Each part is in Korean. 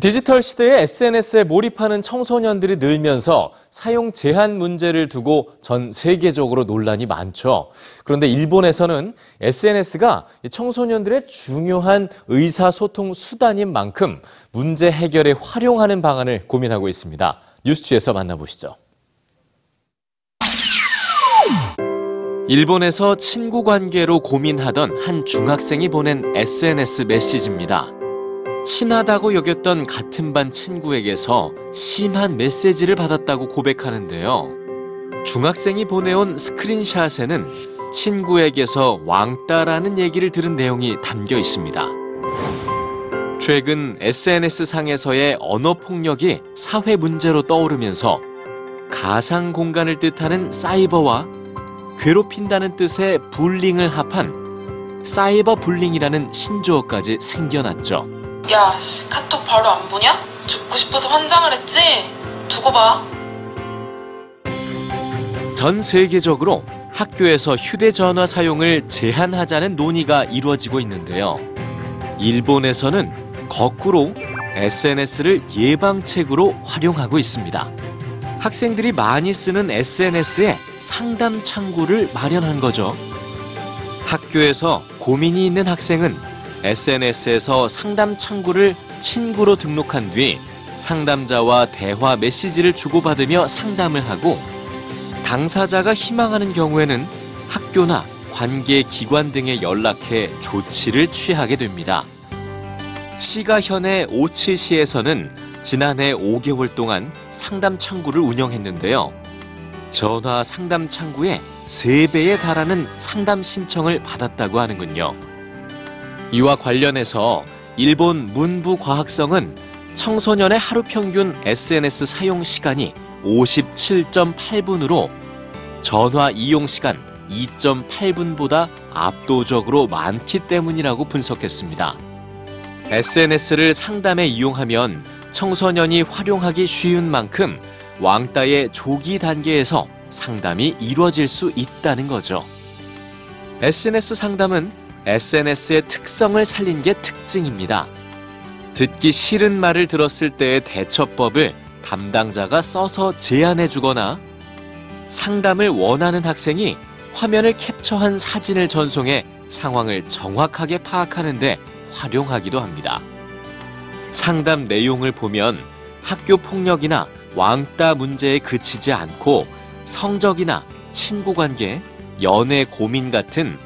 디지털 시대에 SNS에 몰입하는 청소년들이 늘면서 사용 제한 문제를 두고 전 세계적으로 논란이 많죠. 그런데 일본에서는 SNS가 청소년들의 중요한 의사소통 수단인 만큼 문제 해결에 활용하는 방안을 고민하고 있습니다. 뉴스취에서 만나보시죠. 일본에서 친구 관계로 고민하던 한 중학생이 보낸 SNS 메시지입니다. 친하다고 여겼던 같은 반 친구에게서 심한 메시지를 받았다고 고백하는데요. 중학생이 보내온 스크린샷에는 친구에게서 왕따라는 얘기를 들은 내용이 담겨 있습니다. 최근 SNS 상에서의 언어 폭력이 사회 문제로 떠오르면서 가상 공간을 뜻하는 사이버와 괴롭힌다는 뜻의 불링을 합한 사이버 불링이라는 신조어까지 생겨났죠. 야, 씨, 카톡 바로 안 보냐? 죽고 싶어서 환장을 했지? 두고 봐. 전 세계적으로 학교에서 휴대전화 사용을 제한하자는 논의가 이루어지고 있는데요. 일본에서는 거꾸로 SNS를 예방책으로 활용하고 있습니다. 학생들이 많이 쓰는 SNS에 상담 창구를 마련한 거죠. 학교에서 고민이 있는 학생은 SNS에서 상담 창구를 친구로 등록한 뒤 상담자와 대화 메시지를 주고받으며 상담을 하고 당사자가 희망하는 경우에는 학교나 관계 기관 등에 연락해 조치를 취하게 됩니다. 시가 현의 오츠시에서는 지난해 5개월 동안 상담 창구를 운영했는데요. 전화 상담 창구에 3배에 달하는 상담 신청을 받았다고 하는군요. 이와 관련해서 일본 문부과학성은 청소년의 하루 평균 SNS 사용 시간이 57.8분으로 전화 이용 시간 2.8분보다 압도적으로 많기 때문이라고 분석했습니다. SNS를 상담에 이용하면 청소년이 활용하기 쉬운 만큼 왕따의 조기 단계에서 상담이 이루어질 수 있다는 거죠. SNS 상담은 SNS의 특성을 살린 게 특징입니다. 듣기 싫은 말을 들었을 때의 대처법을 담당자가 써서 제안해 주거나 상담을 원하는 학생이 화면을 캡처한 사진을 전송해 상황을 정확하게 파악하는데 활용하기도 합니다. 상담 내용을 보면 학교 폭력이나 왕따 문제에 그치지 않고 성적이나 친구 관계, 연애 고민 같은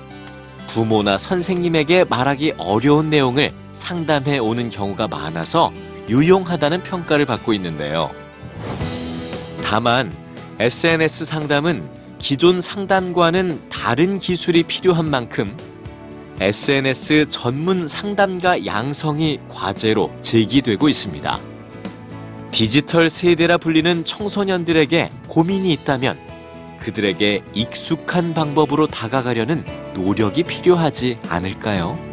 부모나 선생님에게 말하기 어려운 내용을 상담해 오는 경우가 많아서 유용하다는 평가를 받고 있는데요. 다만 SNS 상담은 기존 상담과는 다른 기술이 필요한 만큼 SNS 전문 상담가 양성이 과제로 제기되고 있습니다. 디지털 세대라 불리는 청소년들에게 고민이 있다면 그들에게 익숙한 방법으로 다가가려는 노력이 필요하지 않을까요?